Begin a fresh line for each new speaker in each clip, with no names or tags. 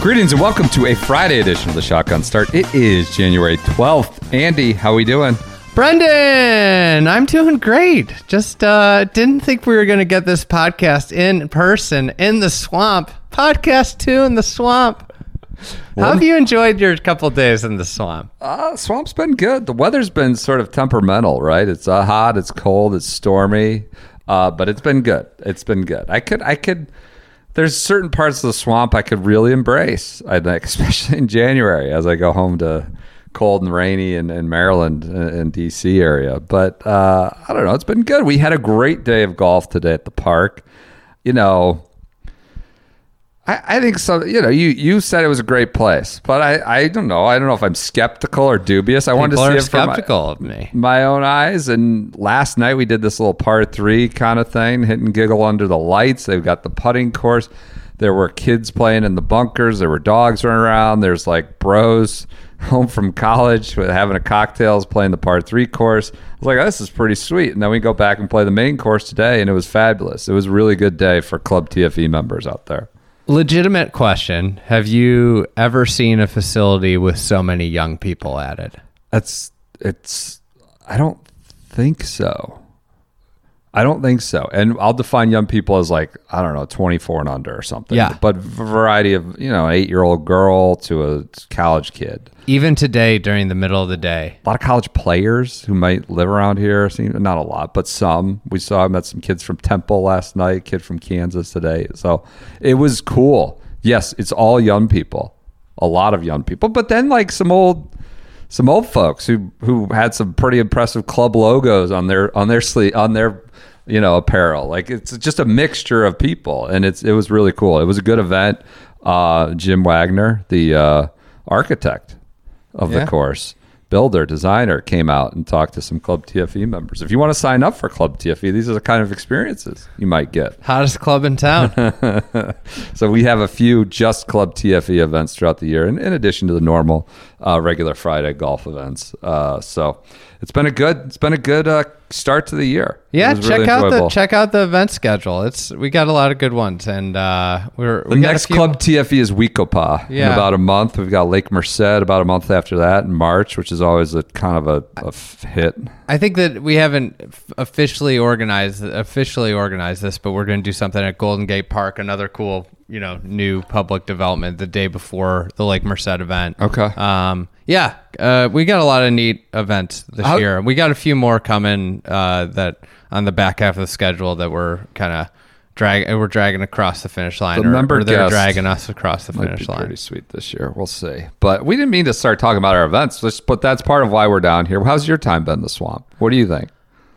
Greetings and welcome to a Friday edition of the Shotgun Start. It is January 12th. Andy, how are we doing?
Brendan, I'm doing great. Just uh, didn't think we were going to get this podcast in person in the swamp. Podcast two in the swamp. How have you enjoyed your couple days in the swamp?
Uh, swamp's been good. The weather's been sort of temperamental, right? It's uh, hot, it's cold, it's stormy, uh, but it's been good. It's been good. I could, I could. There's certain parts of the swamp I could really embrace. I think, especially in January, as I go home to cold and rainy in, in Maryland and, and DC area. But uh, I don't know. It's been good. We had a great day of golf today at the park. You know, I, I think so. You know, you you said it was a great place, but I, I don't know. I don't know if I'm skeptical or dubious. I wanted to see it from my-
skeptical of me.
my own eyes. And last night we did this little par three kind of thing, hit and giggle under the lights. They've got the putting course. There were kids playing in the bunkers. There were dogs running around. There's like bros home from college with having a cocktails playing the par three course. I was like, oh, this is pretty sweet. And then we go back and play the main course today, and it was fabulous. It was a really good day for Club TFE members out there.
Legitimate question. Have you ever seen a facility with so many young people at it?
That's it's. I don't think so. I don't think so. And I'll define young people as like I don't know, twenty four and under or something.
Yeah.
But a variety of you know, eight year old girl to a college kid.
Even today during the middle of the day.
A lot of college players who might live around here. Seem not a lot, but some. We saw I met some kids from Temple last night. Kid from Kansas today. So it was cool. Yes, it's all young people. A lot of young people, but then like some old some old folks who who had some pretty impressive club logos on their on their sleeve on their you know apparel like it's just a mixture of people and it's it was really cool it was a good event uh jim wagner the uh architect of
Yeah.
the course builder designer came out and talked to some club tfe members if you want to sign up for club tfe these are the kind of experiences you might get
Hottest club in town.
so we have a few just Club TFE events throughout the year, in, in addition to the normal uh, regular Friday golf events. Uh, so it's been a good it's been a good uh, start to the year.
Yeah, check
really
out the check out the event schedule. It's we got a lot of good ones, and uh, we're
The
we
next
few-
Club TFE is We-Ko-Pa in
Yeah.
about a month. We've got Lake Merced about a month after that in March, which is always a kind of a, a f- hit.
I think that we haven't officially organized officially organized this, but we're going to do something at Golden Gate Park, another cool, you know, new public development the day before the Lake Merced event.
Okay.
Um, yeah, uh, we got a lot of neat events this
How-
year. We got a few more coming uh, that on the back half of the schedule that we're kind of drag we're dragging across the finish line,
The
or,
member
or they're dragging us across the finish line.
pretty sweet this year. We'll see. But we didn't mean to start talking about our events, Let's- but that's part of why we're down here. How's your time been in the swamp? What do you think?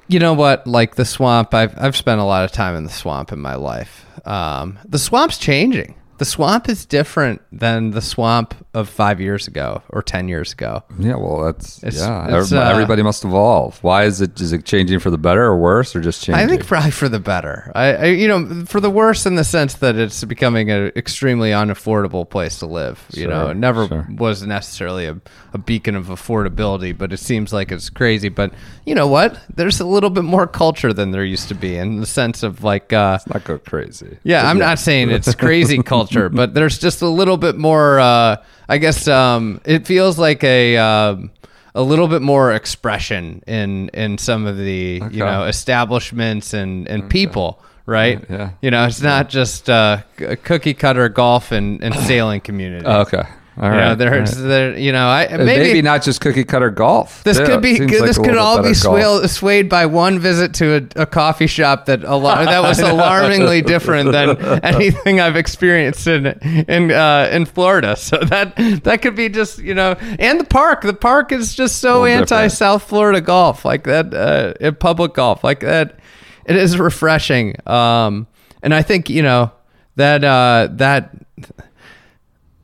You know what? Like the swamp i've i've spent a lot of time in the swamp in my life. Um, the swamp's changing the swamp is different than the swamp of five years ago or ten years ago
Yeah, well, that's
It's-
yeah.
it's,
every-
uh,
everybody must evolve. Why is it? Is it changing for the better or worse, or just changing?
I think probably for the better. I, I, you know, for the worse in the sense that it's becoming an extremely unaffordable place to live. You know, it never
sure.
was necessarily a, a beacon of affordability, but it seems like it's crazy. But you know what? There's a little bit more culture than there used to be in the sense of like, uh,
not go crazy.
yeah, I'm not saying it's crazy culture, but there's just a little bit more. Uh, I guess um, it feels like a um, a little bit more expression in in some of the
Okay.
you know establishments and and people. Right,
Yeah.
You know, it's not just uh, cookie cutter golf and, and sailing community.
Oh, okay. All
you know,
right, all
there, you know, I maybe,
maybe, not just cookie cutter golf.
This
too.
could be this
like
could all be swayed, swayed by one visit to a, a coffee shop that alar- that was alarmingly different than anything I've experienced in in uh, in Florida. So that that could be just you know, and the park. The park is just so anti South Florida golf, like that uh, public golf, like that. It is refreshing, um, and I think you know that uh, that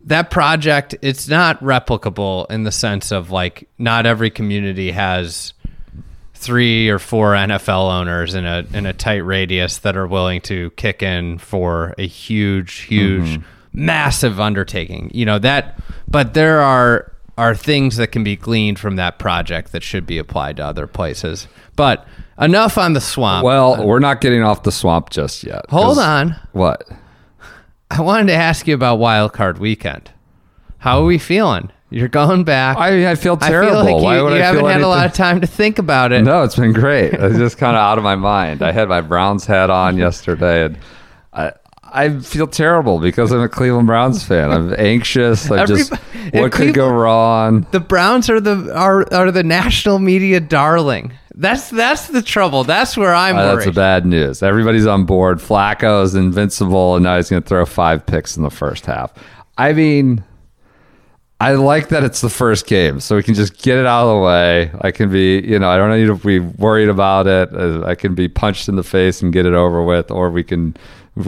that project it's not replicable in the sense of like not every community has three or four NFL owners in a in a tight radius that are willing to kick in for a huge huge mm-hmm. massive undertaking you know that but there are are things that can be gleaned from that project that should be applied to other places but enough on the swamp
Well, we're not getting off the swamp just yet.
Hold on
What?
I wanted to ask you about Wild Card Weekend. How are we feeling? You're going back.
I, I feel
I
terrible.
feel like you,
Why would
you
I
haven't had
anything?
a lot of time to think about it.
No, it's been great. It's just kind of out of my mind. I had my Browns hat on yesterday, and I I feel terrible because I'm a Cleveland Browns fan. I'm anxious. I'm just what could go wrong?
The Browns are the are are the national media darling. That's that's the trouble. That's where I'm
Uh,
worried.
that's the bad news. Everybody's on board. Flacco is invincible, and now he's going to throw five picks in the first half. I mean, I like that it's the first game, so we can just get it out of the way. I can be, you know, I don't need to be worried about it. I can be punched in the face and get it over with, or we can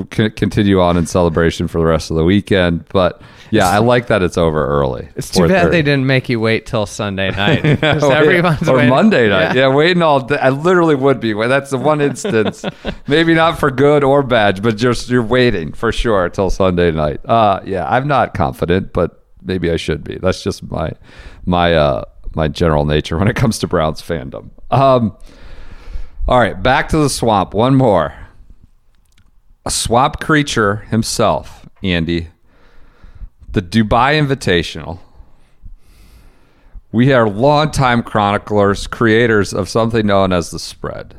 continue on in celebration for the rest of the weekend. But yeah, I like that it's over early.
It's too bad they didn't make you wait till Sunday night. 'Cause everyone's
or
waiting.
Monday night. Yeah. waiting all day. I literally would be. That's the one instance, maybe not for good or bad, but just you're waiting for sure till Sunday night. Uh, yeah, I'm not confident, but maybe I should be. That's just my my uh my general nature when it comes to Browns fandom. Um, all right, back to the swamp. One more. A swamp creature himself, Andy. The Dubai Invitational. We are longtime chroniclers, creators of something known as the spread.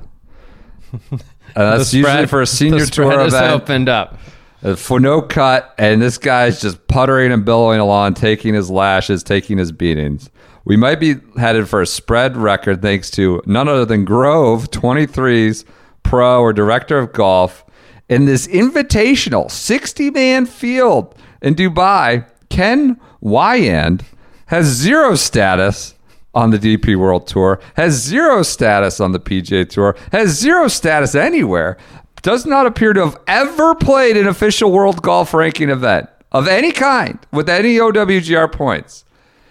And that's
The
usually
spread-
for a senior
the spread
tour
has
event
opened up.
uh, for no cut, and this guy's just puttering and billowing along, taking his lashes, taking his beatings. We might be headed for a spread record thanks to none other than Grove 23's pro or director of golf in this invitational 60 man field in Dubai. Ken Weyand has zero status on the DP World Tour, has zero status on the PGA Tour, has zero status anywhere, does not appear to have ever played an official world golf ranking event of any kind with any OWGR points,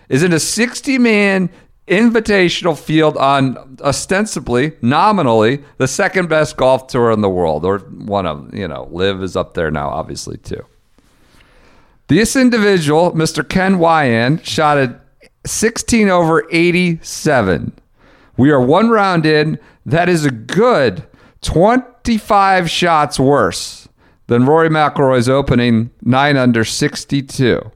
is in a 60 man invitational field on ostensibly, nominally, the second best golf tour in the world, or one of, you know, LIV is up there now, obviously, too. This individual, Mr. Ken Weyand, shot at 16 over 87. We are one round in. That is a good 25 shots worse than Rory McIlroy's opening nine under 62.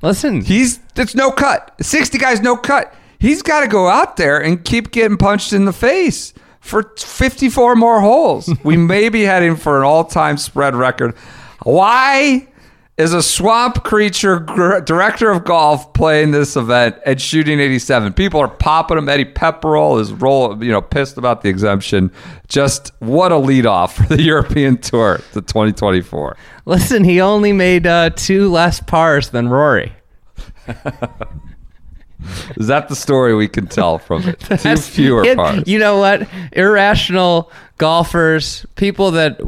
Listen,
He's it's no cut. 60 guys no cut. He's got to go out there and keep getting punched in the face for 54 more holes. we may be heading for an all-time spread record. Why is a swamp creature gr- director of golf playing this event and shooting 87? People are popping him. Eddie Pepperell is roll, you know, pissed about the exemption. Just what a lead off for the European Tour to 2024.
listen. He only made uh, two less pars than Rory.
Is that the story we can tell from it? Two fewer
it-
pars.
You know what? Irrational golfers, people that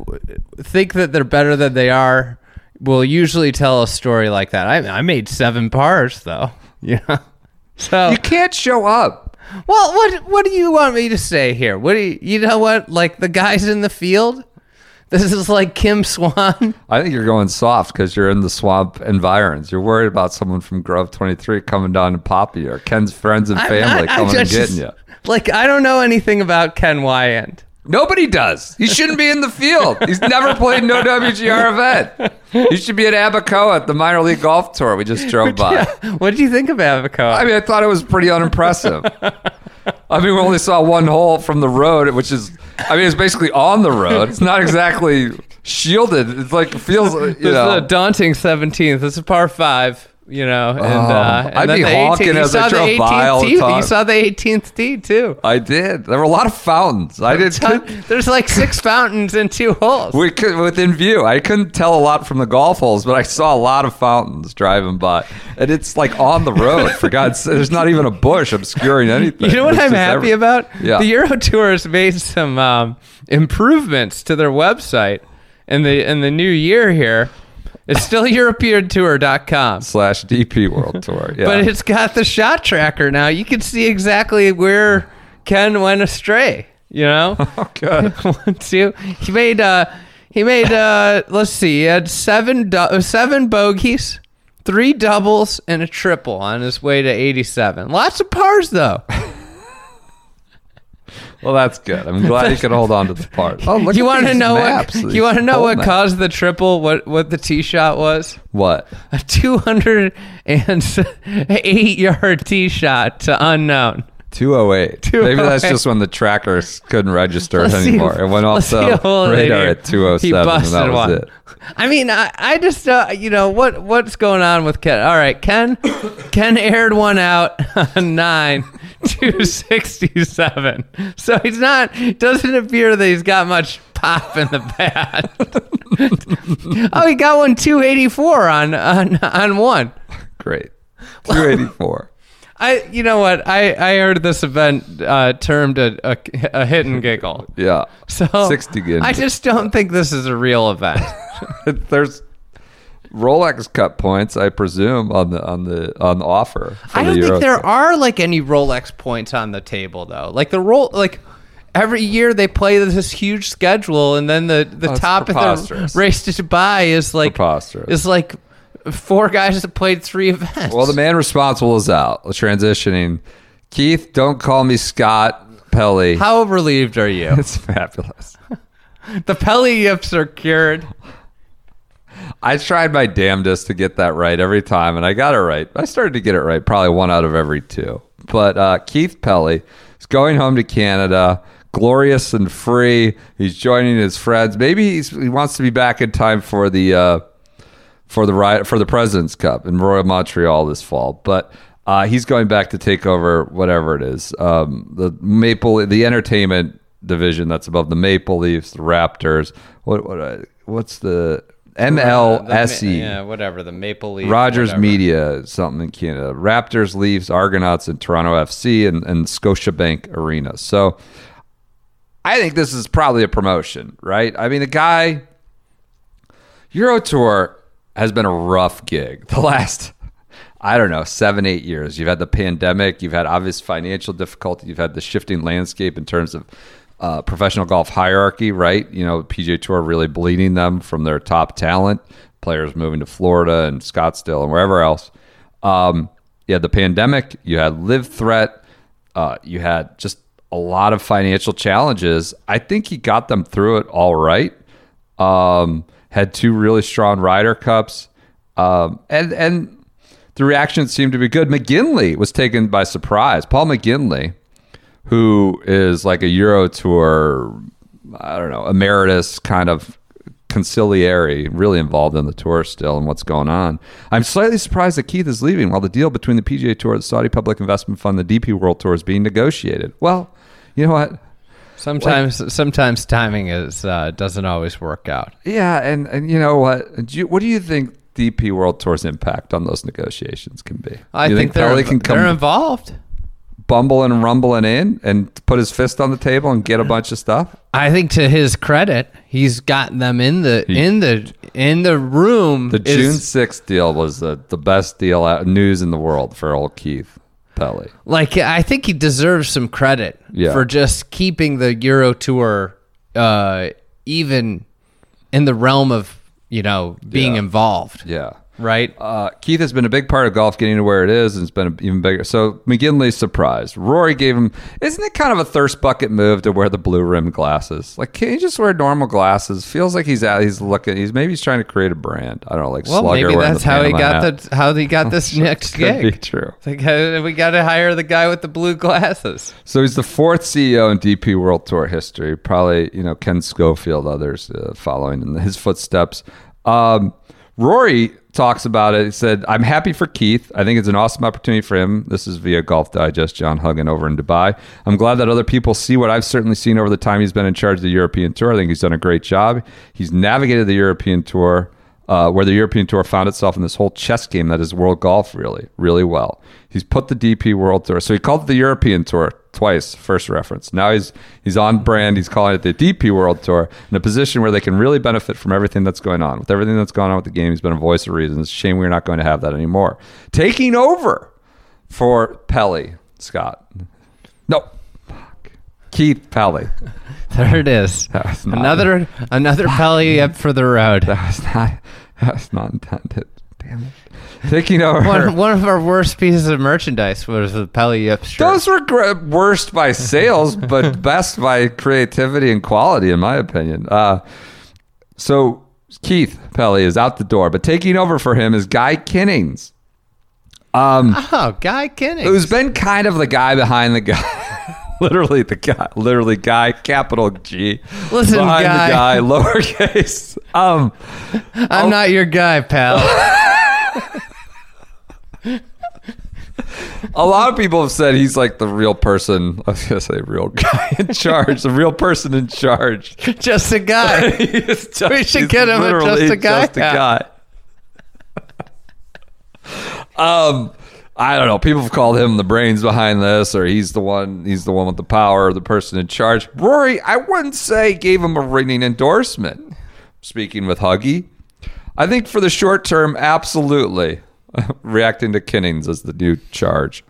think that they're better than they are, will usually tell a story like that. I, I made seven pars though. You know. So
You can't show up.
well, what what do you want me to say here? What do you, you know? What like the guys in the field? This is like Kim Swan.
I think you're going soft because you're in the swamp environs. You're worried about someone from Grove 23 coming down to pop you, or Ken's friends and family coming and getting you.
Like I don't know anything about Ken Weyand.
Nobody does. He shouldn't be in the field. He's never played no WGR event. He should be at Abacoa at the minor league golf tour we just drove by.
What did you think of Abacoa?
I mean, I thought it was pretty unimpressive. I mean, we only saw one hole from the road, which is, I mean, it's basically on the road. It's not exactly shielded. It's like it feels, you
This is
know.
a daunting 17th. This is par five. You know, and, uh, and
Oh, I'd be
the
honking
18th
as I drove by all the
18th tee.
time.
You saw the 18th tee too.
I did. There were a lot of fountains. I did.
There's like six fountains in two holes.
We could within view. I couldn't tell a lot from the golf holes, but I saw a lot of fountains driving by, and it's like on the road. For God's sake, there's not even a bush obscuring anything.
You know what
It's
I'm happy
every-
about?
Yeah.
The Euro Tour has made some um, improvements to their website in the in the new year here. It's still EuropeanTour.com.
slash DP World Tour. Yeah,
But it's got the shot tracker now. You can see exactly where Ken went astray. You know,
oh, good.
one, two. He made. Uh, he made. Uh, let's see. He had seven du- seven bogeys, three doubles, and a triple on his way to eighty-seven. Lots of pars though.
Well, that's good. I'm glad you could hold on to the part. Oh, look
you
at
want to know
maps,
what? You want to know what
maps.
caused the triple? What what the tee shot was?
what?
A two hundred and eight yard tee shot to unknown.
208. Maybe that's just when the trackers couldn't register
see
anymore.
if-
It went off the radar at 207,
He
and
busted
that was
one.
it.
I mean, I, I just uh, you know what what's going on with Ken? All right, Ken Ken aired one out on nine 267. So he's not doesn't appear that he's got much pop in the bat. oh, he got one two eighty four on on on one.
Great. 284.
I, you know what? I, I heard this event uh, termed a, a, a hit and giggle.
Yeah.
So
60 gin.
I just don't think this is a real event.
There's Rolex cut points, I presume, on the on the on the offer.
I don't
Euro
think there
Tour.
are like any Rolex points on the table though. Like the roll, like every year they play this huge schedule, and then the the
Oh,
top of the race to Dubai is like is like four guys that played three events.
Well, the man responsible is out. Transitioning. Keith, don't call me Scott Pelley.
How relieved are you?
it's fabulous.
the Pelley yips are cured.
I tried my damnedest to get that right every time, and I got it right. I started to get it right, probably one out of every two. But uh, Keith Pelley is going home to Canada, glorious and free. He's joining his friends. Maybe he's, he wants to be back in time for the uh, for the for the President's Cup in Royal Montreal this fall. But uh, he's going back to take over whatever it is, um, the Maple, the entertainment division that's above the Maple Leafs, the Raptors. What what uh, what's the MLSE?
Yeah, whatever. The Maple Leaf.
Rogers
whatever.
Media, something in Canada. Raptors, Leafs, Argonauts, and Toronto FC, and, and Scotiabank Arena. So I think this is probably a promotion, right? I mean, the guy, Euro Tour has been a rough gig the last, I don't know, seven, eight years. You've had the pandemic, you've had obvious financial difficulty, you've had the shifting landscape in terms of uh, professional golf hierarchy, right? You know, PGA Tour really bleeding them from their top talent, players moving to Florida and Scottsdale and wherever else. Um, you had the pandemic, you had LIV threat, uh, you had just a lot of financial challenges. I think he got them through it all right. Um, had two really strong Ryder Cups, um, and and the reaction seemed to be good. McGinley was taken by surprise. Paul McGinley, who is like a Euro Tour, I don't know, emeritus kind of conciliary, really involved in the tour still and what's going on. I'm slightly surprised that Keith is leaving while the deal between the PGA Tour, the Saudi Public Investment Fund, the DP World Tour is being negotiated. Well, you know what?
Sometimes, sometimes timing is uh, doesn't always work out.
Yeah, and and you know what? Do you, what do you think DP World Tour's impact on those negotiations can be?
I
you
think, they're
Pelley can come
they're involved.
bumbling and rumbling in and put his fist on the table and get a bunch of stuff?
I think to his credit, he's gotten them in the in the in the room.
The
is-
June 6th deal was the, the best deal news in the world for old Keith
Like I think he deserves some credit
Yeah.
for just keeping the Euro Tour uh, even in the realm of you know being
Yeah.
involved,
Yeah.
Right?
Uh, Keith has been a big part of golf getting to where it is, and it's been even bigger. So McGinley's surprised. Rory gave him. Isn't it kind of a thirst bucket move to wear the blue rim glasses? Like, can he just wear normal glasses? Feels like he's out. He's looking. He's maybe he's trying to create a brand. I don't know, like
well,
Slugger
maybe that's how he got
hat.
the how he got this next
Could be true.
Like, we got to hire the guy with the blue glasses.
So he's the fourth CEO in DP World Tour history. Probably, you know, Ken Schofield, others uh, following in his footsteps. Um, Rory talks about it. He said, I'm happy for Keith. I think it's an awesome opportunity for him. This is via Golf Digest, John Huggan over in Dubai. I'm glad that other people see what I've certainly seen over the time he's been in charge of the European Tour. I think he's done a great job. He's navigated the European Tour, uh, where the European Tour found itself in this whole chess game that is world golf really, really well. He's put the DP World Tour. So he called it the European Tour twice, first reference. Now he's he's on brand. He's calling it the DP World Tour in a position where they can really benefit from everything that's going on. With everything that's going on with the game, he's been a voice of reason. It's a shame we're not going to have that anymore. Taking over for Pelley, Scott. No. Keith Pelley.
There it is. Another another Pelley up for the road.
That was not that was not intended. Damn it. Taking over
One, one of our worst pieces of merchandise was the Pelley Yip shirt.
Those were gr- worst by sales, but best by creativity and quality, in my opinion. Uh, so Keith Pelley is out the door, but taking over for him is Guy Kinnings,
oh, Guy Kinnings.
who's been kind of the guy behind the guy. literally the guy, literally guy, capital G.
Listen,
behind
guy.
the guy, lowercase. Um,
I'm not your guy, pal.
A lot of people have said he's like the real person. I was gonna say real guy in charge, the real person in charge.
Just a guy.
Just-
We should get him a Just a Guy
Just a guy. um, I don't know. People have called him the brains behind this, or he's the one. He's the one with the power, the person in charge. Rory, I wouldn't say gave him a ringing endorsement. Speaking with Huggy, I think for the short term, absolutely reacting to Kinnings as the new charge.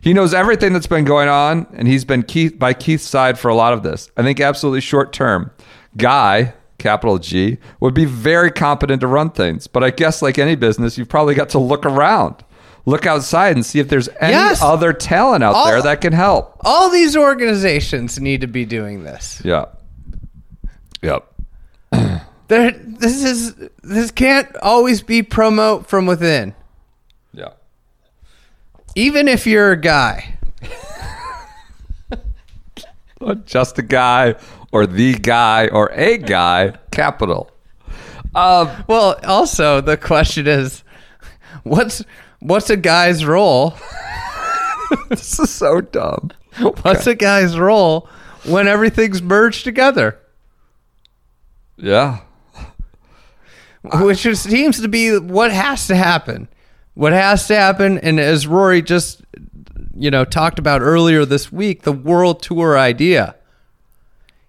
He knows everything that's been going on, and he's been Keith by Keith's side for a lot of this. I think absolutely short term, Guy, capital G, would be very competent to run things. But I guess like any business, you've probably got to look around, look outside, and see if there's any
Yes.
other talent out
All-
there that can help.
All these organizations need to be doing this.
Yeah. Yep.
There, this is this can't always be promote from within.
Yeah.
Even if you're a guy.
Just a guy, or the guy, or a guy, capital. Um,
Well, also the question is, what's what's a guy's role?
this is so dumb.
What's a guy's role when everything's merged together?
Yeah.
Which seems to be what has to happen. What has to happen, and as Rory just you know talked about earlier this week, the world tour idea.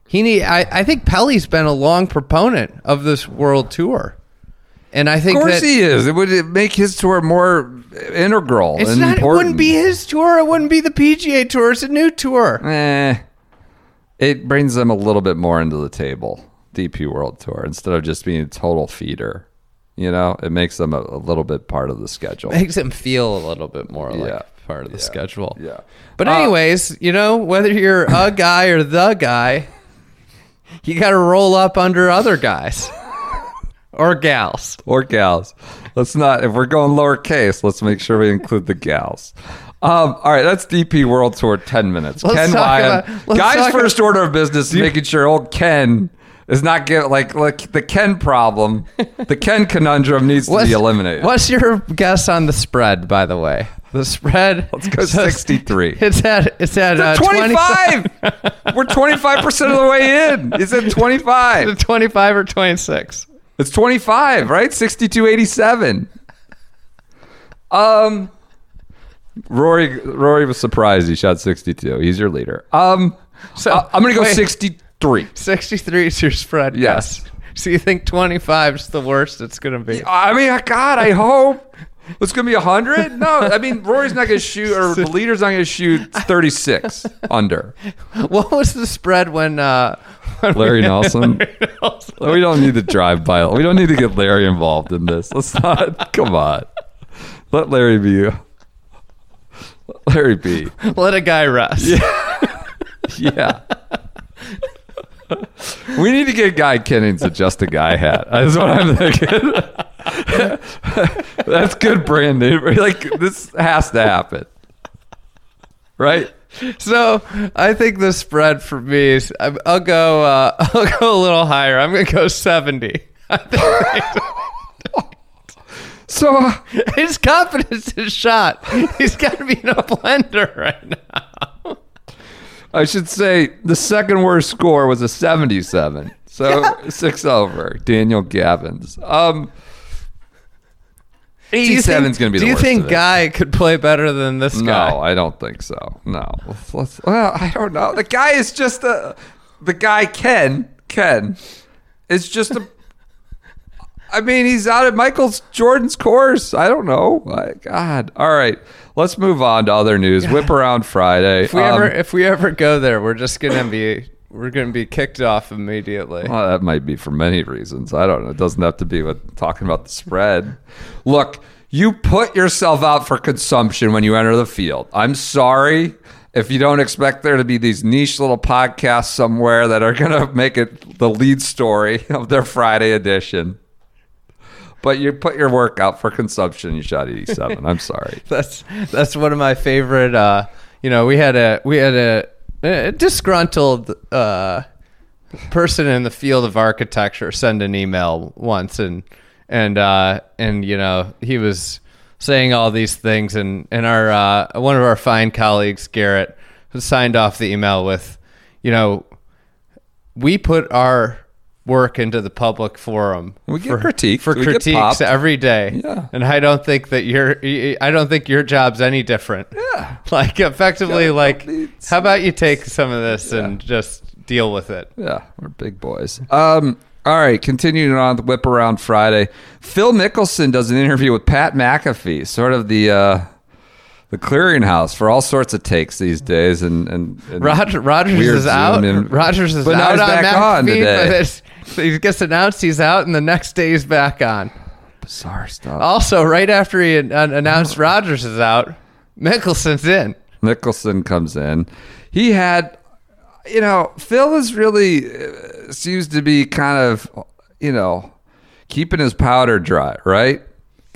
He need. I, I think Pelley's been a long proponent of this world tour, and I think
Of course
that
he is. It would make his tour more integral
it's
and
not. It wouldn't be his tour. It wouldn't be the PGA tour. It's a new tour.
Eh, it brings them a little bit more into the table. DP World Tour instead of just being a total feeder. You know, it makes them a, a little bit part of the schedule.
Makes them feel a little bit more like
Yeah.
part of the
Yeah.
schedule.
Yeah.
But
Uh,
anyways, you know, whether you're a guy or the guy, you got to roll up under other guys or gals.
or gals. Let's not. If we're going lowercase, let's make sure we include the gals. Um, all right, that's DP World Tour. Ten minutes.
Let's
Ken
about-
Guy's first order of business is making sure old Ken is not get like like the Ken problem. The Ken conundrum needs to be eliminated.
What's your guess on the spread, by the way? The spread.
Let's go sixty-three.
It's at it's at uh,
25. We're 25% of the way in. It's at 25.
25 or 26.
It's 25, right? 6287. Um Rory Rory was surprised he shot 62. He's your leader. Um
So
uh, I'm going to go
wait,
63.
63 is your spread.
Yes.
guess. So you think 25 is the worst it's going to be?
I mean, God, I hope it's going to be 100. No, I mean, Rory's not going to shoot, or the leader's not going to shoot 36 under.
What was the spread when uh when
Larry Nelson.
Larry Nelson.
We don't need to drive by. We don't need to get Larry involved in this. Let's not. Come on. Let Larry be. Let Larry be.
Let a guy rest.
Yeah. Yeah. we need to get Guy Kinnings a just a guy hat. That's what I'm thinking. That's good branding. Like this has to happen, right?
So I think the spread for me is I'm- I'll go uh, I'll go a little higher. I'm gonna go 70. I think
So
His confidence is shot. He's got to be in a blender right now.
I should say the second worst score was a 77. So six over Daniel Gavins. Um,
Do you
87
think-
is going to be the
Do you think. Guy could play better than this guy?
No, I don't think so. No. Let's, let's- well, I don't know. The guy is just a. The guy Ken Ken is just a. I mean, he's out at Michael's Jordan's course. I don't know. My God. All right, let's move on to other news. Whip around Friday.
If we
Um,
ever if we ever go there, we're just gonna be we're gonna be kicked off immediately.
Well, that might be for many reasons. I don't know. It doesn't have to be with talking about the spread. Look, you put yourself out for consumption when you enter the field. I'm sorry if you don't expect there to be these niche little podcasts somewhere that are going to make it the lead story of their Friday edition. But you put your work out for consumption. You shot 87. I'm sorry.
That's that's one of my favorite. Uh, you know, we had a we had a, a disgruntled uh, person in the field of architecture send an email once, and and uh, and you know he was saying all these things, and and our uh, one of our fine colleagues, Garrett, signed off the email with, you know, we put our work into the public forum.
We get critiqued.
for
We
critiques every day.
Yeah.
And I don't think that your I don't think your job's any different.
Yeah.
Like effectively
Yeah,
like how about you take some of this and just deal with it.
Yeah, we're big boys. Um, all right, continuing on the whip around Friday. Phil Mickelson does an interview with Pat McAfee, sort of the uh, the clearinghouse for all sorts of takes these days. And, and, and
Roger,
Rodgers
is out.
In.
Rodgers is
But now
out
he's
on
back
McAfee,
on today.
It's- he gets announced he's out, and the next day he's back on.
bizarre stuff.
Also, right after he an- announced Rodgers is out, Mickelson's in.
Mickelson comes in. He had, you know, Phil is really uh, seems to be kind of, you know, keeping his powder dry, right?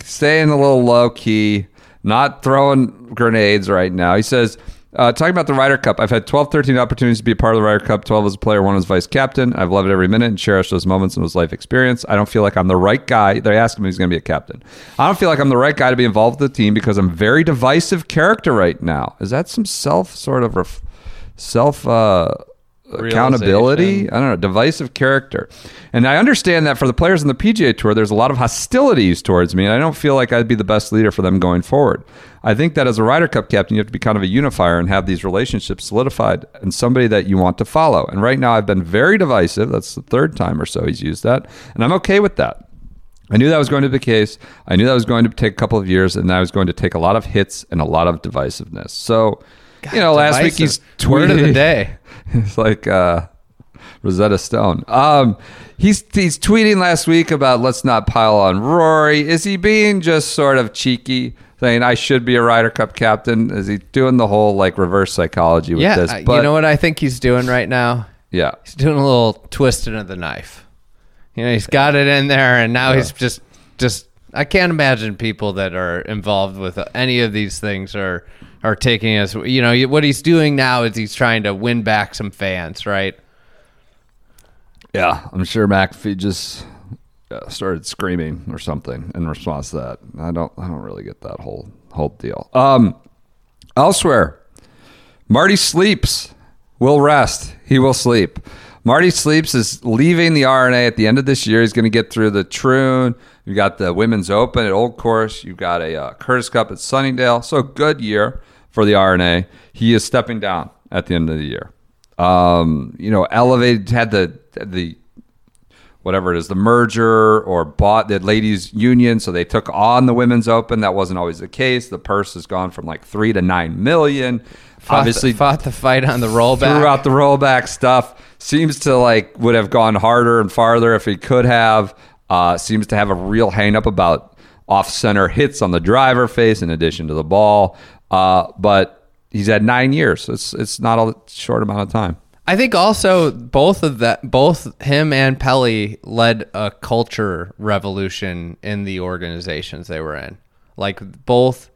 Staying a little low key, not throwing grenades right now. He says, uh, talking about the Ryder Cup, I've had 12, 13 opportunities to be a part of the Ryder Cup, 12 as a player, one as vice captain. I've loved every minute and cherished those moments and those life experience. I don't feel like I'm the right guy. They asked if he's going to be a captain. I don't feel like I'm the right guy to be involved with the team because I'm very divisive character right now. Is that some self sort of ref- self uh, accountability? I don't know, divisive character. And I understand that for the players on the PGA Tour, there's a lot of hostilities towards me, and I don't feel like I'd be the best leader for them going forward. I think that as a Ryder Cup captain, you have to be kind of a unifier and have these relationships solidified and somebody that you want to follow. And right now, I've been very divisive. That's the third time or so he's used that, and I'm okay with that. I knew that was going to be the case. I knew that was going to take a couple of years, and I was going to take a lot of hits and a lot of divisiveness. So, you know, last week he's
Divisive. Word of the day.
It's like uh, Rosetta Stone. Um, he's he's tweeting last week about let's not pile on Rory. Is he being just sort of cheeky, saying I should be a Ryder Cup captain? Is he doing the whole like reverse psychology with
Yeah,
this?
I- you know what I think he's doing right now?
Yeah,
He's doing a little twisting of the knife. You know, he's got it in there, and now he's just, just. I can't imagine people that are involved with any of these things are are taking us. You know, what he's doing now is he's trying to win back some fans, right?
yeah. I'm sure McAfee just uh, started screaming or something in response to that. I don't I don't really get that whole whole deal. Um, elsewhere, Marty sleeps. Will rest. He will sleep. Marty sleeps is leaving the R&A at the end of this year. He's going to get through the Troon. You got the Women's Open at Old Course. You've got a uh, Curtis Cup at Sunningdale. So good year for the R&A. He is stepping down at the end of the year. Um, you know, elevated had the the whatever it is, the merger or bought the ladies' union, so they took on the women's open. That wasn't always the case. The purse has gone from like three to nine million.
Fought
Obviously,
the, fought the fight on the rollback.
threw out the rollback stuff. Seems to like would have gone harder and farther if he could have. Uh, seems to have a real hang up about off center hits on the driver face in addition to the ball. Uh, but he's had nine years. It's it's not a short amount of time.
I think also both of that, both him and Pelley led a culture revolution in the organizations they were in. Like both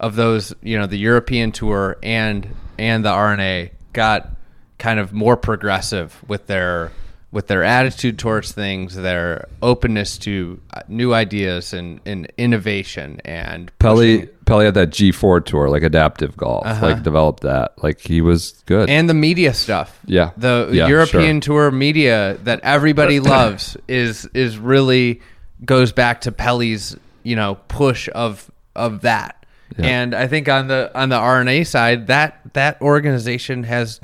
of those, you know, the European tour and and the R&A got kind of more progressive with their with their attitude towards things, their openness to uh, new ideas and, and innovation and
Pelley
pushing-
Pelley had that G4 tour, like adaptive golf, like developed that. Like he was good.
and the media stuff.
Yeah.
the
Yeah,
European
sure.
tour media that everybody loves is is really goes back to Pelley's you know push of of that.
Yeah.
And I think on the on the R&A side, that that organization has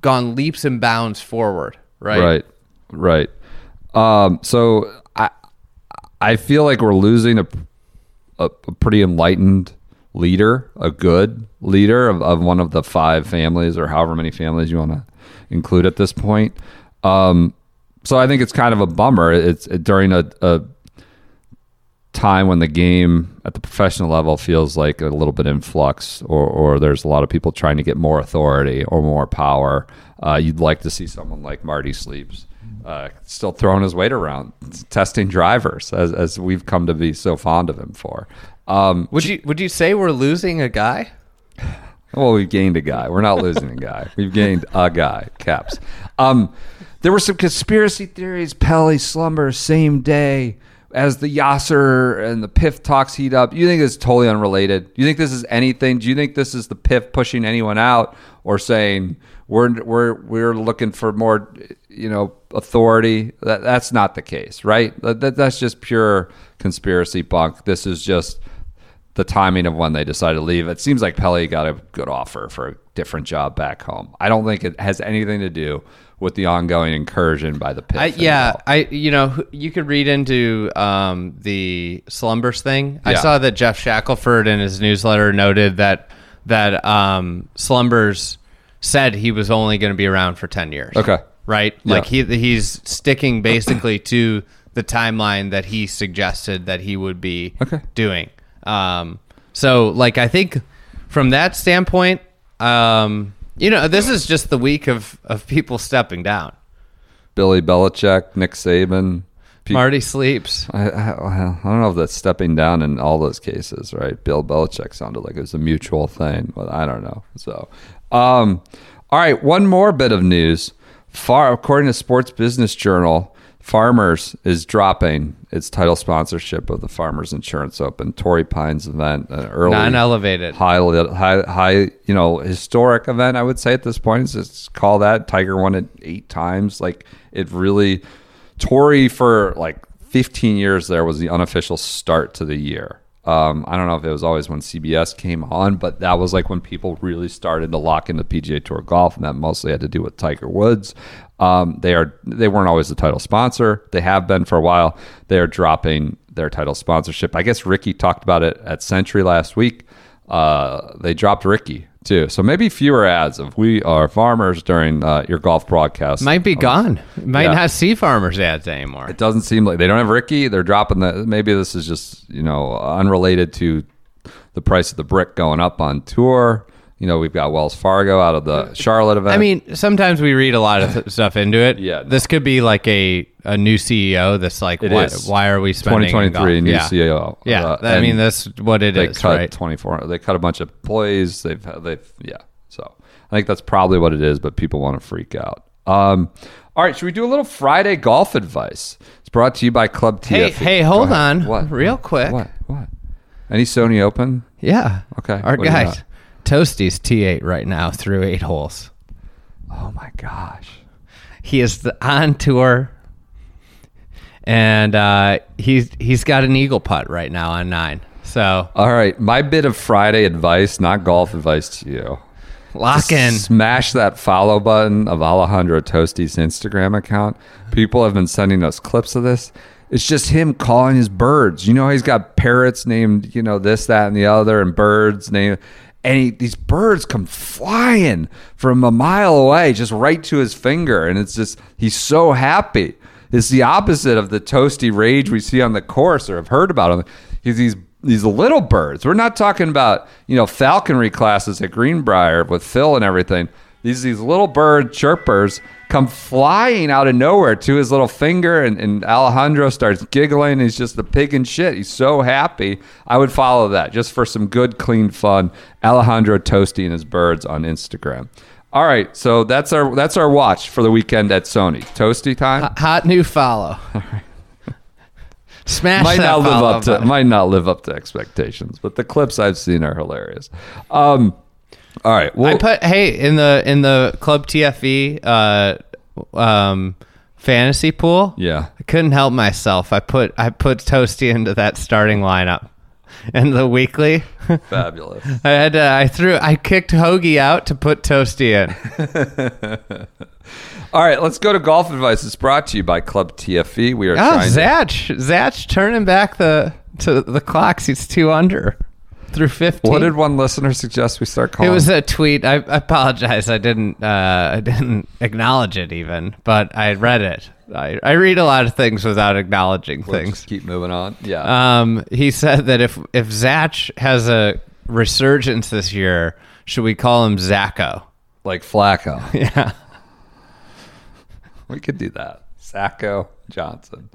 gone leaps and bounds forward. Right.
Right, right. Um, so I I feel like we're losing a a, a pretty enlightened leader, a good leader of, of one of the five families or however many families you want to include at this point. Um, so I think it's kind of a bummer. It's during a, a time when the game at the professional level feels like a little bit in flux or, or there's a lot of people trying to get more authority or more power. Uh, you'd like to see someone like Marty Sleeps uh, still throwing his weight around, testing drivers, as, as we've come to be so fond of him for. Um,
Would you would you say we're losing a guy?
well, we've gained a guy. We're not losing a guy. We've gained a guy. Caps. Um, there were some conspiracy theories. Pelley slumber same day as the Yasir and the PIF talks heat up. You think it's totally unrelated? You think this is anything? Do you think this is the PIF pushing anyone out or saying we're we're we're looking for more, you know, authority? That that's not the case, right? That, that that's just pure conspiracy bunk. This is just the timing of when they decided to leave. It seems like Pelley got a good offer for a different job back home. I don't think it has anything to do with the ongoing incursion by the pit.
I, yeah, I you know you could read into um, the slumbers thing. I saw that Geoff Shackelford in his newsletter noted that that um, slumbers said he was only going to be around for ten years.
Okay.
right?
Yeah.
Like he he's sticking basically to the timeline that he suggested that he would be
Okay.
doing. Um, so like I think from that standpoint, um, you know, this is just the week of of people stepping down.
Billy Belichick, Nick Saban. Pe-
Marty sleeps.
I, I, I don't know if that's stepping down in all those cases, right? Bill Belichick sounded like it was a mutual thing, but I don't know. So, um, all right, one more bit of news. Far, according to Sports Business Journal, Farmers is dropping its title sponsorship of the Farmers Insurance Open, Torrey Pines event, an early
Non-elevated.
high, high, high, you know, historic event. I would say at this point, just call that. Tiger won it eight times. Like it really, Torrey for like 15 years there was the unofficial start to the year. Um, I don't know if it was always when CBS came on, but that was like when people really started to lock into PGA Tour golf, and that mostly had to do with Tiger Woods. Um, they are they weren't always the title sponsor. They have been for a while. They are dropping their title sponsorship. I guess Ricky talked about it at Sentry last week. Uh, they dropped Ricky too, so maybe fewer ads of "We are farmers" during uh, your golf broadcast.
Might be gone. Might
Yeah.
not see farmers ads anymore.
It doesn't seem like they don't have Ricky. They're dropping the. Maybe this is just you know unrelated to the price of the brick going up on tour. You know, we've got Wells Fargo out of the Charlotte event.
I mean, sometimes we read a lot of th- stuff into it.
Yeah, no.
This could be like a, a new CEO that's like,
It
why,
is.
why are we spending? on
2023
golf?
new
yeah.
CEO.
Yeah,
Uh,
I mean that's what it
they
is,
cut
right?
24. They cut a bunch of employees. They've they've yeah. So I think that's probably what it is. But people want to freak out. Um, all right, should we do a little Friday golf advice? It's brought to you by Club TF.
Hey, hey,
Go
hold
ahead.
on,
What?
real quick.
What? What? Any Sony Open?
Yeah.
Okay,
Our
what do you
guy,
got?
Tosti's T8 right now through eight holes.
Oh my gosh.
He is the, on tour, and uh, he's he's got an eagle putt right now on nine. So
All right, my bit of Friday advice, not golf advice to you.
lock in.
Smash that follow button of Alejandro Tosti's Instagram account. People have been sending us clips of this. It's just him calling his birds. You know, he's got parrots named, you know, this, that, and the other, and birds named. And he, these birds come flying from a mile away, just right to his finger. And it's just, he's so happy. It's the opposite of the Tosti rage we see on the course or have heard about him. He's these these little birds. We're not talking about you know falconry classes at Greenbrier with Phil and everything. These these little bird chirpers come flying out of nowhere to his little finger, and, and Alejandro starts giggling. He's just a pig in shit. He's so happy. I would follow that just for some good, clean fun. Alejandro Tosti and his birds on Instagram. All right, so that's our that's our watch for the weekend at Sony. Tosti time.
Hot new follow. Smash
might
that
not live up to might not live up to expectations, but the clips I've seen are hilarious. Um, all right, well,
I put hey in the in the club TFE uh, um, fantasy pool.
yeah,
I couldn't help myself. I put I put Tosti into that starting lineup. And the weekly,
fabulous.
I had to, I threw I kicked Hoge out to put Tosti in.
All right, let's go to golf advice. It's brought to you by Club TFE. We are
Oh,
trying to
Zach, Zach turning back the to the clocks. He's two under through fifteen.
What did one listener suggest we start calling?
It was a tweet. I, I apologize. I didn't. Uh, I didn't acknowledge it even, but I read it. I, I read a lot of things without acknowledging
Let's
things.
keep moving on. Yeah.
Um, he said that if if Zach has a resurgence this year, should we call him Zacho?
like Flacco.
Yeah.
We could do that. Sacco Johnson.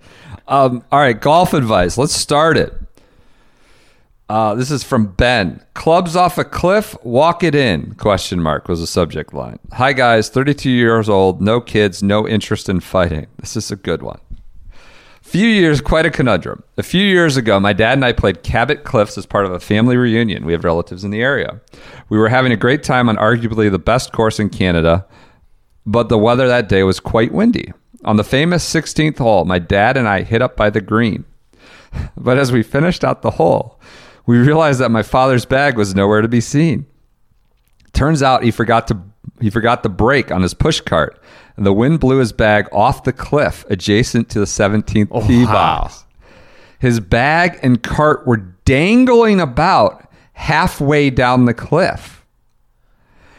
Um, all right, golf advice. Let's start it. Uh, this is from Ben. Clubs off a cliff, walk it in? Question mark was the subject line. Hi guys, 32 years old, no kids, no interest in fighting. This is a good one. Few years, quite a conundrum. A few years ago, my dad and I played Cabot Cliffs as part of a family reunion. We have relatives in the area. We were having a great time on arguably the best course in Canada, but the weather that day was quite windy. On the famous 16th hole, my dad and I hit up by the green. But as we finished out the hole, we realized that my father's bag was nowhere to be seen. Turns out he forgot to he forgot the brake on his push cart, and the wind blew his bag off the cliff adjacent to the 17th tee
wow.
box. His bag and cart were dangling about halfway down the cliff.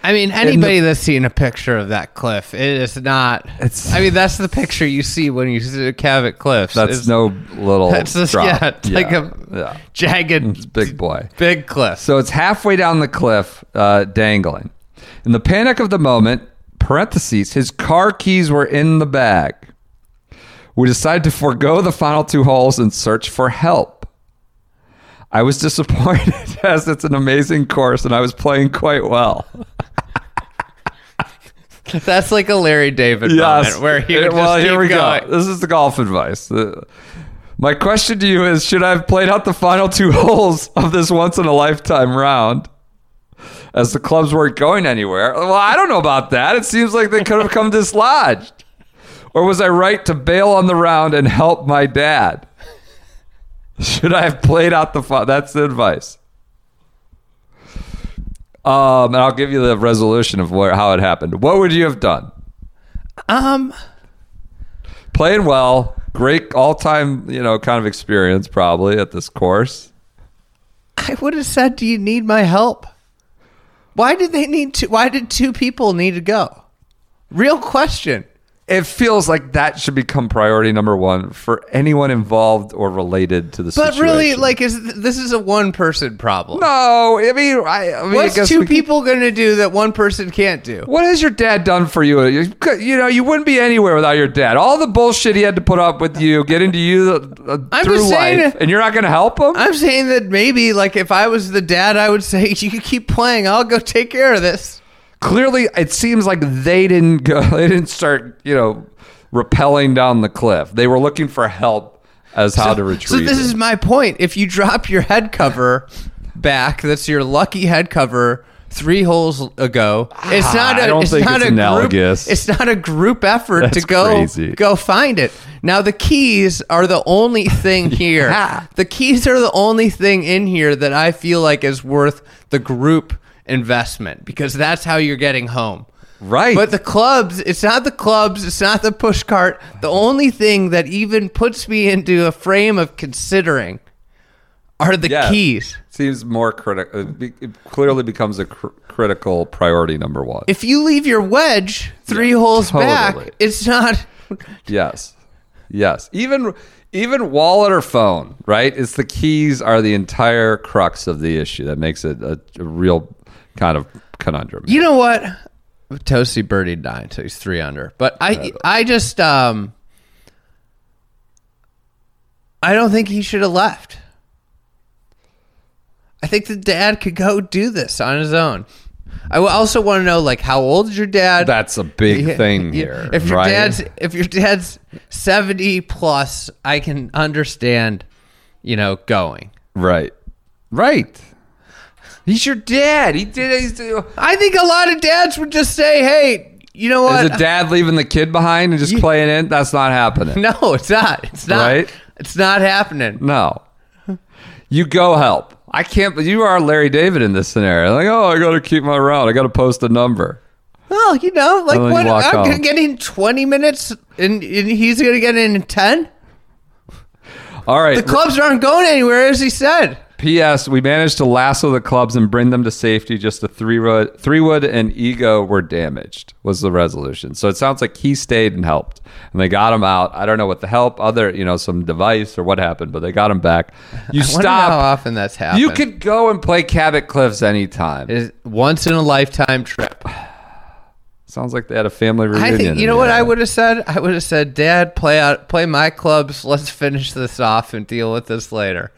I mean, anybody that's seen a picture of that cliff, it is not.
It's-
I mean, that's the picture you see when you see the Cabot Cliffs.
That's
It's-
no little
That's just
drop.
yeah, it's like a
yeah.
jagged,
It's big boy.
big cliff.
So it's halfway down the cliff, uh, dangling. In the panic of the moment, parentheses, his car keys were in the bag. We decided to forego the final two holes and search for help. I was disappointed as it's an amazing course and I was playing quite well.
That's like a Larry David moment where he would
well,
just
here we
going.
go. This is the golf advice. My question to you is: Should I have played out the final two holes of this once in a lifetime round, as the clubs weren't going anywhere? Well, I don't know about that. It seems like they could have come dislodged. Or was I right to bail on the round and help my dad? Should I have played out the? Fi- That's the advice. Um, and I'll give you the resolution of where how it happened. What would you have done?
Um,
playing well, great all-time, you know, kind of experience probably at this course.
I would have said, "Do you need my help?" Why did they need to? Why did two people need to go? Real question.
It feels like that should become priority number one for anyone involved or related to the
But
situation.
really, like, is this is a one person problem?
no, I mean, I, I mean, I
What's
guess
two
we-
people going to do that one person can't do?
What has your dad done for you? you? You know, you wouldn't be anywhere without your dad. All the bullshit he had to put up with you, getting to you uh,
I'm
through
just saying-
life, and you're not going to help him.
I'm saying that maybe, like, if I was the dad, I would say, "You can keep playing. I'll go take care of this."
Clearly it seems like they didn't go they didn't start you know rappelling down the cliff they were looking for help as how to retrieve
So this
it.
is my point. If you drop your head cover back, that's your lucky head cover. Three holes ago, it's not a.
Ah, don't
it's
think
not
it's
a
analogous.
Group, it's not a group effort
That's
to go
crazy.
go find it. Now the keys are the only thing here.
Yeah.
The keys are the only thing in here that I feel like is worth the group investment because that's how you're getting home.
right
But the clubs, it's not the clubs, it's not the push cart. The only thing that even puts me into a frame of considering are the
Yeah.
keys.
seems more critical it, uh, be- it clearly becomes a cr- critical priority number one
If you leave your wedge three holes
totally.
back, it's not.
yes yes even even wallet or phone right it's the keys are the entire crux of the issue that makes it a, a real kind of conundrum
You know what? Tosti Birdie died, so he's three under. But I, I just, um, I don't think he should have left. I think the dad could go do this on his own. I also want to know like how old is your dad?
That's a big
Yeah,
thing here.
If your
right?
dad's if your dad's seventy plus, I can understand, you know, going.
right, right. He's your dad. He did. He's, is
I think a lot of dads would just say, "Hey, you know what?
a dad leaving the kid behind and just playing in? That's not happening.
no, it's not. It's not.
Right?
It's not happening.
No. You go help. I can't. But you are Larry David in this scenario. Like, oh, I got to keep my route. I got to post a number.
Well, you know, like
you
what? I'm
home.
gonna get in twenty minutes, and, and he's gonna get in ten.
All right.
The clubs aren't going anywhere, as he said.
P.S. We managed to lasso the clubs and bring them to safety. Just the three wood, three wood and ego were damaged. Was the resolution. So it sounds like he stayed and helped, and they got him out. I don't know what the help, other you know, some device or what happened, but they got him back. You
wonder how often that's happened.
You could go and play Cabot Cliffs anytime.
is once in a lifetime trip.
Sounds like they had a family reunion.
I think you know what. I would have said. I would have said, "Dad, play out, play my clubs. Let's finish this off and deal with this later."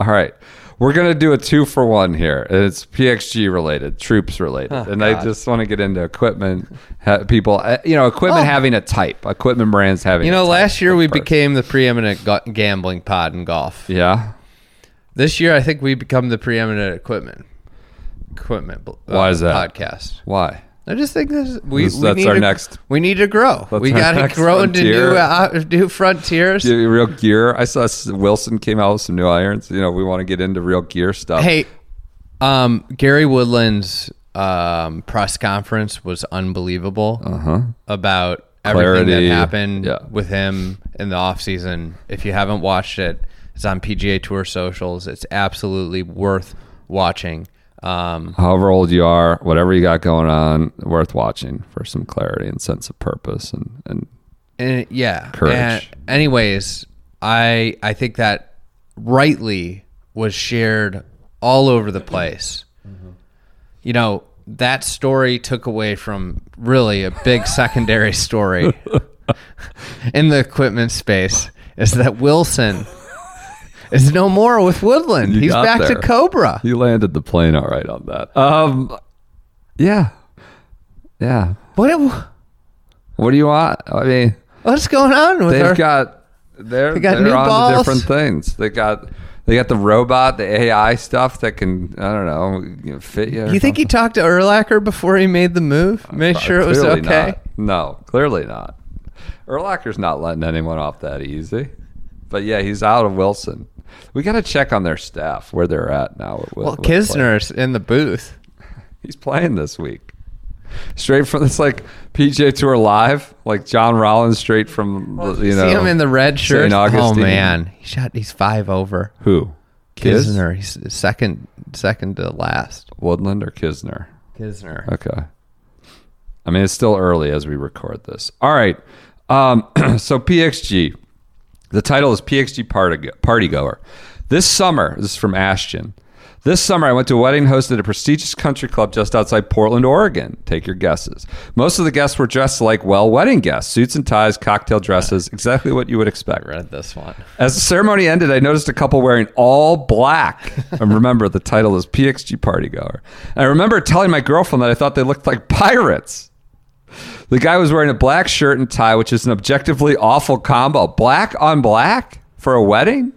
All right. We're going to do a two for one here. It's PXG related, troops related. and I just want to get into equipment, ha- people, uh, you know, equipment
Oh.
having a type, equipment brands having
You know, last year we
person.
became the preeminent go- gambling pod in golf.
Yeah.
This year, I think we become the preeminent equipment equipment. uh,
Why is that?
podcast?
Why?
I just think this, we,
This-
we
that's
need
our
to,
next-
We need to grow.
That's
we got to grow into new uh, new frontiers.
Real gear. I saw Wilson came out with some new irons. You know, we want to get into real gear stuff.
Hey, um, Gary Woodland's um, press conference was unbelievable about everything
Uh-huh. Clarity.
that happened
Yeah.
with him in the offseason. If you haven't watched it, it's on PGA Tour socials. It's absolutely worth watching. Um,
However old you are, whatever you got going on, worth watching for some clarity and sense of purpose and, and
and yeah.
Courage.
And anyways, I I think that rightly was shared all over the place. You know, that story took away from really a big secondary story in the equipment space is that Wilson is no more with Woodland.
You
He's back
there.
to Cobra.
You landed the plane all right on that. Um, yeah, yeah.
What
What do you want? I mean,
what's going on with
they've
her?
got they're
They got
they're
new
on
balls.
different things. They got they got the robot, the AI stuff that can I don't know fit you.
you think he talked to Erlacher before he made the move? Made sure it was okay.
not. No, clearly not. Erlacher's not letting anyone off that easy. But yeah, he's out of Wilson. We got to check on their staff where they're at now. with-
Well,
with.
Kisner's in the booth.
He's playing this week. Straight from it's like PGA Tour live, like John Rollins, straight from the- you know.
See him in the red shirt. Oh man, he shot. He's five over.
Who? Kiz?
Kisner. He's second, second to last.
Woodland or Kisner?
Kisner.
Okay. I mean, it's still early as we record this. All right. Um, so PXG, the title is PXG Party, Party Goer. This summer, this is from Ashton. This summer, I went to a wedding hosted at a prestigious country club just outside Portland, Oregon. Take your guesses. Most of the guests were dressed like, well, wedding guests suits and ties, cocktail dresses, exactly what you would expect.
Read this one.
As the ceremony ended, I noticed a couple wearing all black. and remember, the title is PXG Party Goer. And I remember telling my girlfriend that I thought they looked like pirates. The guy was wearing a black shirt and tie, which is an objectively awful combo. Black on black for a wedding?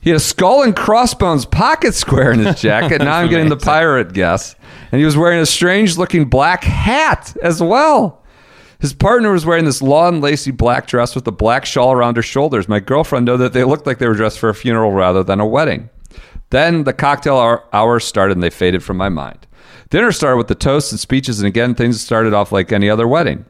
He had a skull and crossbones pocket square in his jacket. Now I'm getting the pirate guess. And he was wearing a strange looking black hat as well. His partner was wearing this lawn lacy black dress with a black shawl around her shoulders. My girlfriend knew that they looked like they were dressed for a funeral rather than a wedding. Then the cocktail hour, started and they faded from my mind. Dinner started with the toasts and speeches, and again, things started off like any other wedding.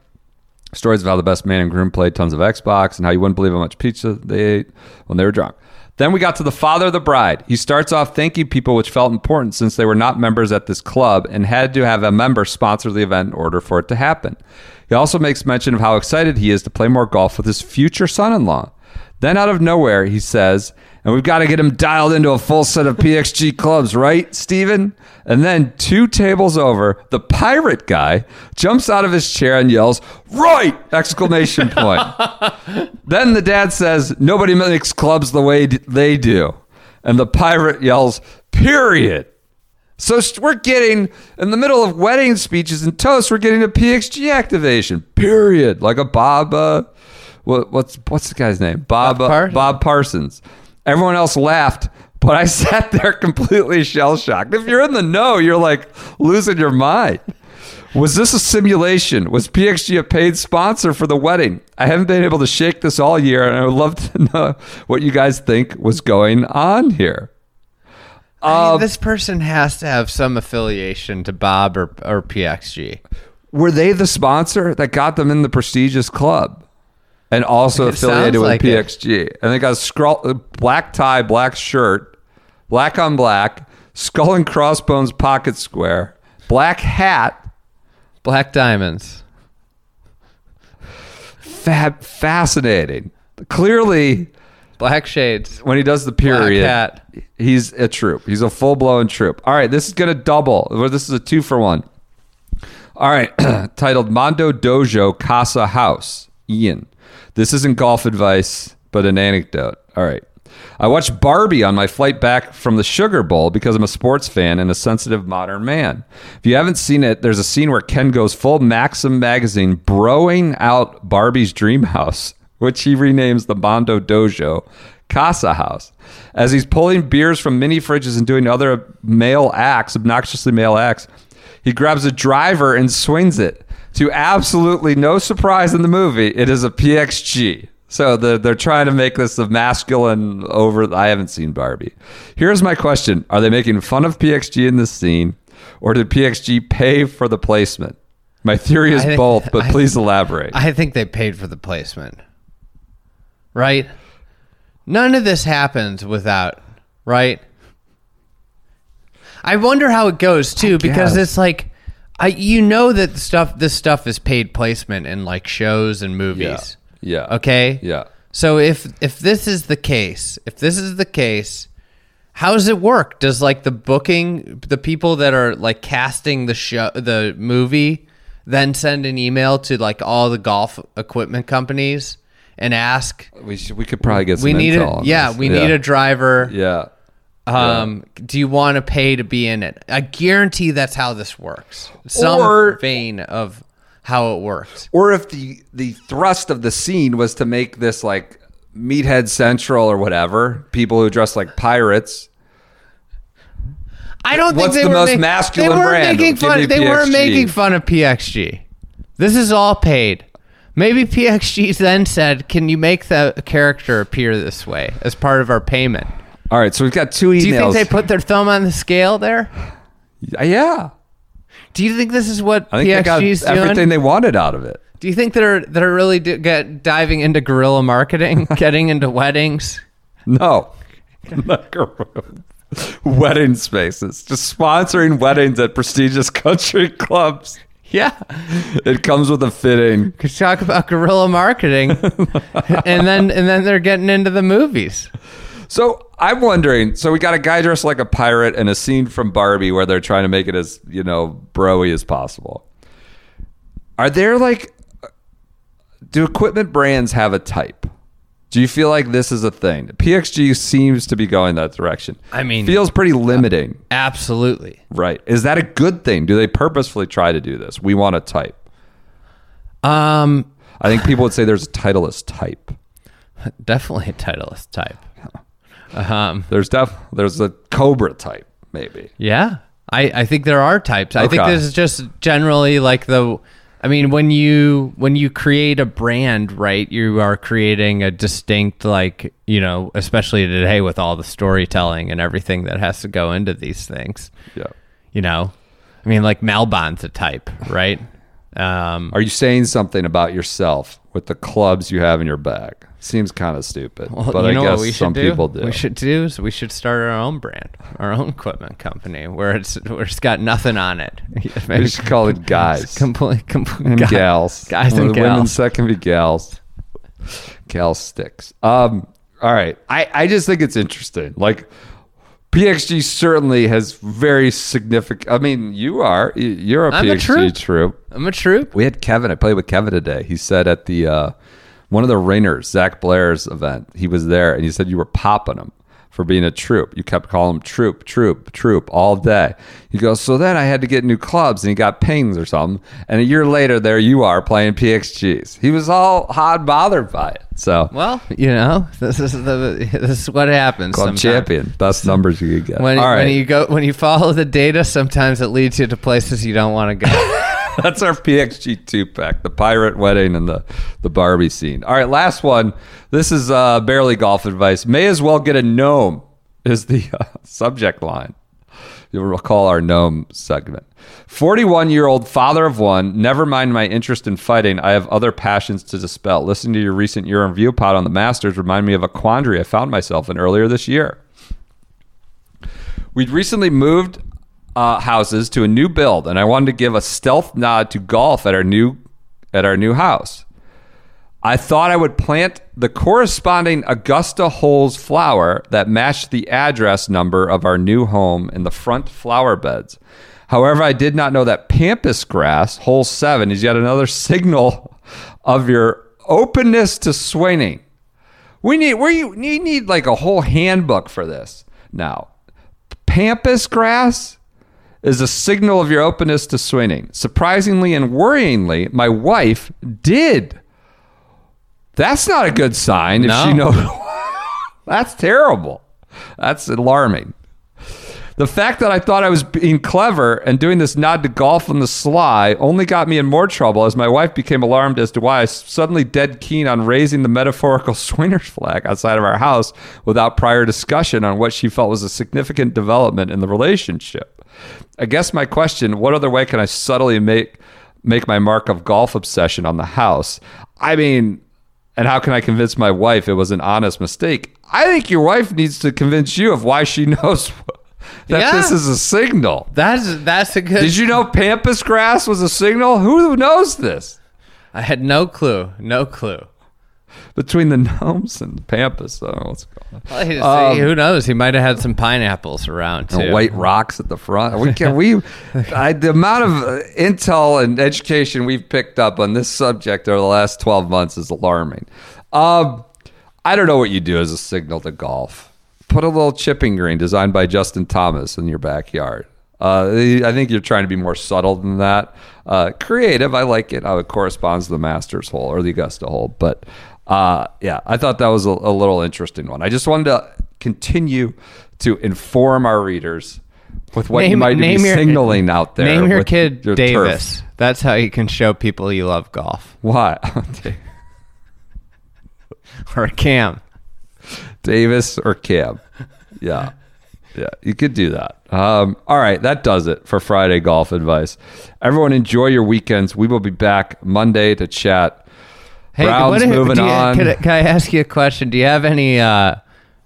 Stories of how the best man and groom played tons of Xbox and how you wouldn't believe how much pizza they ate when they were drunk. Then we got to the father of the bride. He starts off thanking people, which felt important since they were not members at this club and had to have a member sponsor the event in order for it to happen. He also makes mention of how excited he is to play more golf with his future son in law. Then, out of nowhere, he says, and we've got to get him dialed into a full set of PXG clubs, right, Steven? And then, two tables over, the pirate guy jumps out of his chair and yells, Right! Exclamation point. then the dad says, Nobody makes clubs the way they do. And the pirate yells, Period. So we're getting in the middle of wedding speeches and toasts. We're getting a PXG activation. Period. Like a Bob. Uh, what, what's what's the guy's name? Bob.
Bob Parsons?
Bob Parsons. Everyone else laughed, but I sat there completely shell shocked. If you're in the know, you're like losing your mind. Was this a simulation? Was PXG a paid sponsor for the wedding? I haven't been able to shake this all year, and I would love to know what you guys think was going on here.
I mean, um, this person has to have some affiliation to Bob or, or PXG.
were they the sponsor that got them in the prestigious club and also
It
affiliated with
like it.
PXG? And they got a scroll, black tie, black shirt, black on black, skull and crossbones pocket square, black hat,
Black Diamonds.
fab, fascinating. Clearly,
Black Shades.
when he does the period, he's a troop. He's a full blown troop. All right, this is going to double. This is a two for one. All right, titled Mondo Dojo Casa House. Ian. This isn't golf advice, but an anecdote. All right. I watched Barbie on my flight back from the Sugar Bowl because I'm a sports fan and a sensitive modern man. If you haven't seen it, there's a scene where Ken goes full Maxim magazine broing out Barbie's dream house, which he renames the Mondo Dojo Casa House. As he's pulling beers from mini fridges and doing other male acts, obnoxiously male acts, he grabs a driver and swings it. To absolutely no surprise in the movie, it is a PXG. So they're, they're trying to make this a masculine over. I haven't seen Barbie. Here's my question Are they making fun of PXG in this scene, or did PXG pay for the placement? My theory is
think-
both, but
I-
please elaborate.
I think they paid for the placement. Right? None of this happens without, right? I wonder how it goes too because it's like I you know that the stuff this stuff is paid placement in like shows and movies.
yeah. yeah.
Okay?
Yeah.
So if if this is the case, if this is the case, how does it work? Does like the booking the people that are like casting the show the movie then send an email to like all the golf equipment companies and ask
We should, we could probably get some
we need a yeah,
this.
we need a driver.
Yeah.
Um, do you want to pay to be in it? I guarantee that's how this works. Some
Or-
vein of how it works.
Or if the the thrust of the scene was to make this like Meathead Central or whatever, people who dress like pirates.
I don't
What's
think they
the
were
most
make-
masculine
they
brand?
Making fun, they weren't making fun of PXG. This is all paid. Maybe PXG then said, "Can you make the character appear this way as part of our payment?"
All right, so we've got two emails.
Do you think they put their thumb on the scale there?
Uh, yeah,
Do you think this is what
I think they got
PXG's doing?
everything they wanted out of it.
Do you think they're they're really do, get diving into guerrilla marketing, getting into weddings?
No, wedding spaces, just sponsoring weddings at prestigious country clubs.
Yeah,
It comes with a fitting.
could you talk about guerrilla marketing, and then and then they're getting into the movies.
So I'm wondering. So we got a guy dressed like a pirate and a scene from Barbie where they're trying to make it as you know broy as possible. Are there like, do equipment brands have a type? Do you feel like this is a thing? PXG seems to be going that direction.
I mean-
feels pretty limiting,
Absolutely.
right? Is that a good thing? Do they purposefully try to do this? We want a type.
Um,
I think people would say there's a titleist type.
definitely a titleist type. Um,
There's def there's a Cobra type, maybe.
yeah, I I think there are types. I think
Okay.
this is just generally like the. I mean, when you when you create a brand, right, you are creating a distinct, like you know, especially today with all the storytelling and everything that has to go into these things.
Yeah.
You know, I mean, like Malbon's a type, right? Um,
Are you saying something about yourself with the clubs you have in your bag? Seems kind of stupid,
Well,
but
you
I
know
guess
what we should
some
do?
people do.
We should do is we should start our own brand, our own equipment company, where it's where it's got nothing on it.
We should call it guys
complete, complete
and gals.
guys and
the Women's
gals.
set can be gals. Gal sticks. Um. All right. I I just think it's interesting. Like. PXG certainly has very significant. I mean, you are you're a
I'm a
PXG
troop.
troop.
I'm a troop.
We had Kevin. I played with Kevin today. He said at the uh, one of the ringers, Zac Blair's event, he was there, and he said you were popping him for being a troop. You kept calling him troop, troop, troop all day. He goes, so then I had to get new clubs and he got pings or something. And a year later, there you are playing PXGs. He was all hot bothered by it. So,
Well, you know, this is the this is what happens.
club
sometimes.
champion, best numbers you could get.
When,
all right.
when you go when you follow the data, sometimes it leads you to places you don't want to go.
That's our PXG two pack, the pirate wedding and the the Barbie scene. All right, last one. This is uh, barely golf advice. May as well get a gnome is the uh, subject line. You'll recall our gnome segment. 41 year old father of one. Never mind my interest in fighting. I have other passions to dispel. Listening to your recent year in view pod on the Masters remind me of a quandary I found myself in earlier this year. We'd recently moved uh, houses to a new build, and I wanted to give a stealth nod to golf at our new at our new house. I thought I would plant the corresponding Augusta Holes flower that matched the address number of our new home in the front flower beds. However, I did not know that pampas grass, hole seven, is yet another signal of your openness to swinging. We need we you need like a whole handbook for this now. Pampas grass is a signal of your openness to swinging. Surprisingly and worryingly, my wife did. That's not a good sign if she knows. That's terrible. That's alarming. The fact that I thought I was being clever and doing this nod to golf on the sly only got me in more trouble as my wife became alarmed as to why I was suddenly dead keen on raising the metaphorical swingers flag outside of our house without prior discussion on what she felt was a significant development in the relationship. I guess my question, what other way can I subtly make make my mark of golf obsession on the house? I mean, and how can I convince my wife it was an honest mistake? I think your wife needs to convince you of why she knows that
Yeah.
this is a signal.
That's that's a good.
Did you know pampas grass was a signal? Who knows this?
I had no clue. No clue.
Between the gnomes and the pampas, I don't know what's going on.
Well,
Um,
who knows? He might have had some pineapples around too.
White rocks at the front. We can we I, the amount of uh, intel and education we've picked up on this subject over the last twelve months is alarming. Um, I don't know what you do as a signal to golf. Put a little chipping green designed by Justin Thomas in your backyard. Uh, I think you're trying to be more subtle than that. Uh, creative, I like it how it corresponds to the Masters hole or the Augusta hole. But uh, yeah, I thought that was a, a little interesting one. I just wanted to continue to inform our readers with what you might be signaling out there.
Name your kid
your turf.
Davis. That's how you can show people you love golf.
Why?
Or Cam.
Davis or Cam. Yeah. Yeah, you could do that. Um, all right, that does it for Friday golf advice. Everyone, enjoy your weekends. We will be back Monday to chat.
Hey,
Browns
what if-
moving
you-
on.
Can I, can I ask you a question? Do you have any uh,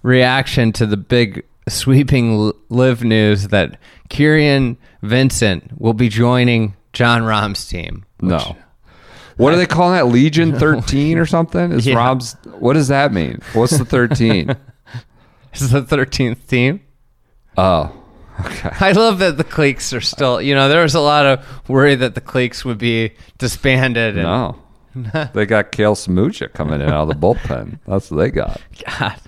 reaction to the big sweeping LIV news that Kieran Vincent will be joining Jon Rahm's team?
No. What are they calling that? Legion 13 or something? Is
Yeah.
Rob's what does that mean? What's the 13?
Is the thirteenth team?
oh. Okay.
I love that the cliques are still. You know, there was a lot of worry that the cliques would be disbanded. And,
No. they got Kale Samucha coming in out of the bullpen. That's what they got.
God.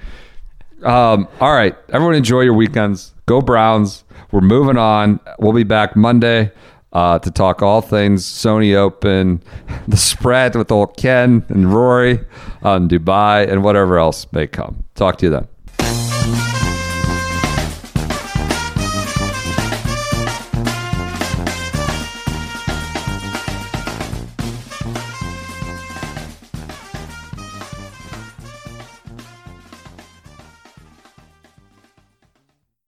Um, all right. Everyone enjoy your weekends. Go Browns. We're moving on. We'll be back Monday uh, to talk all things Sony Open, the spread with old Ken and Rory on Dubai, and whatever else may come. Talk to you then.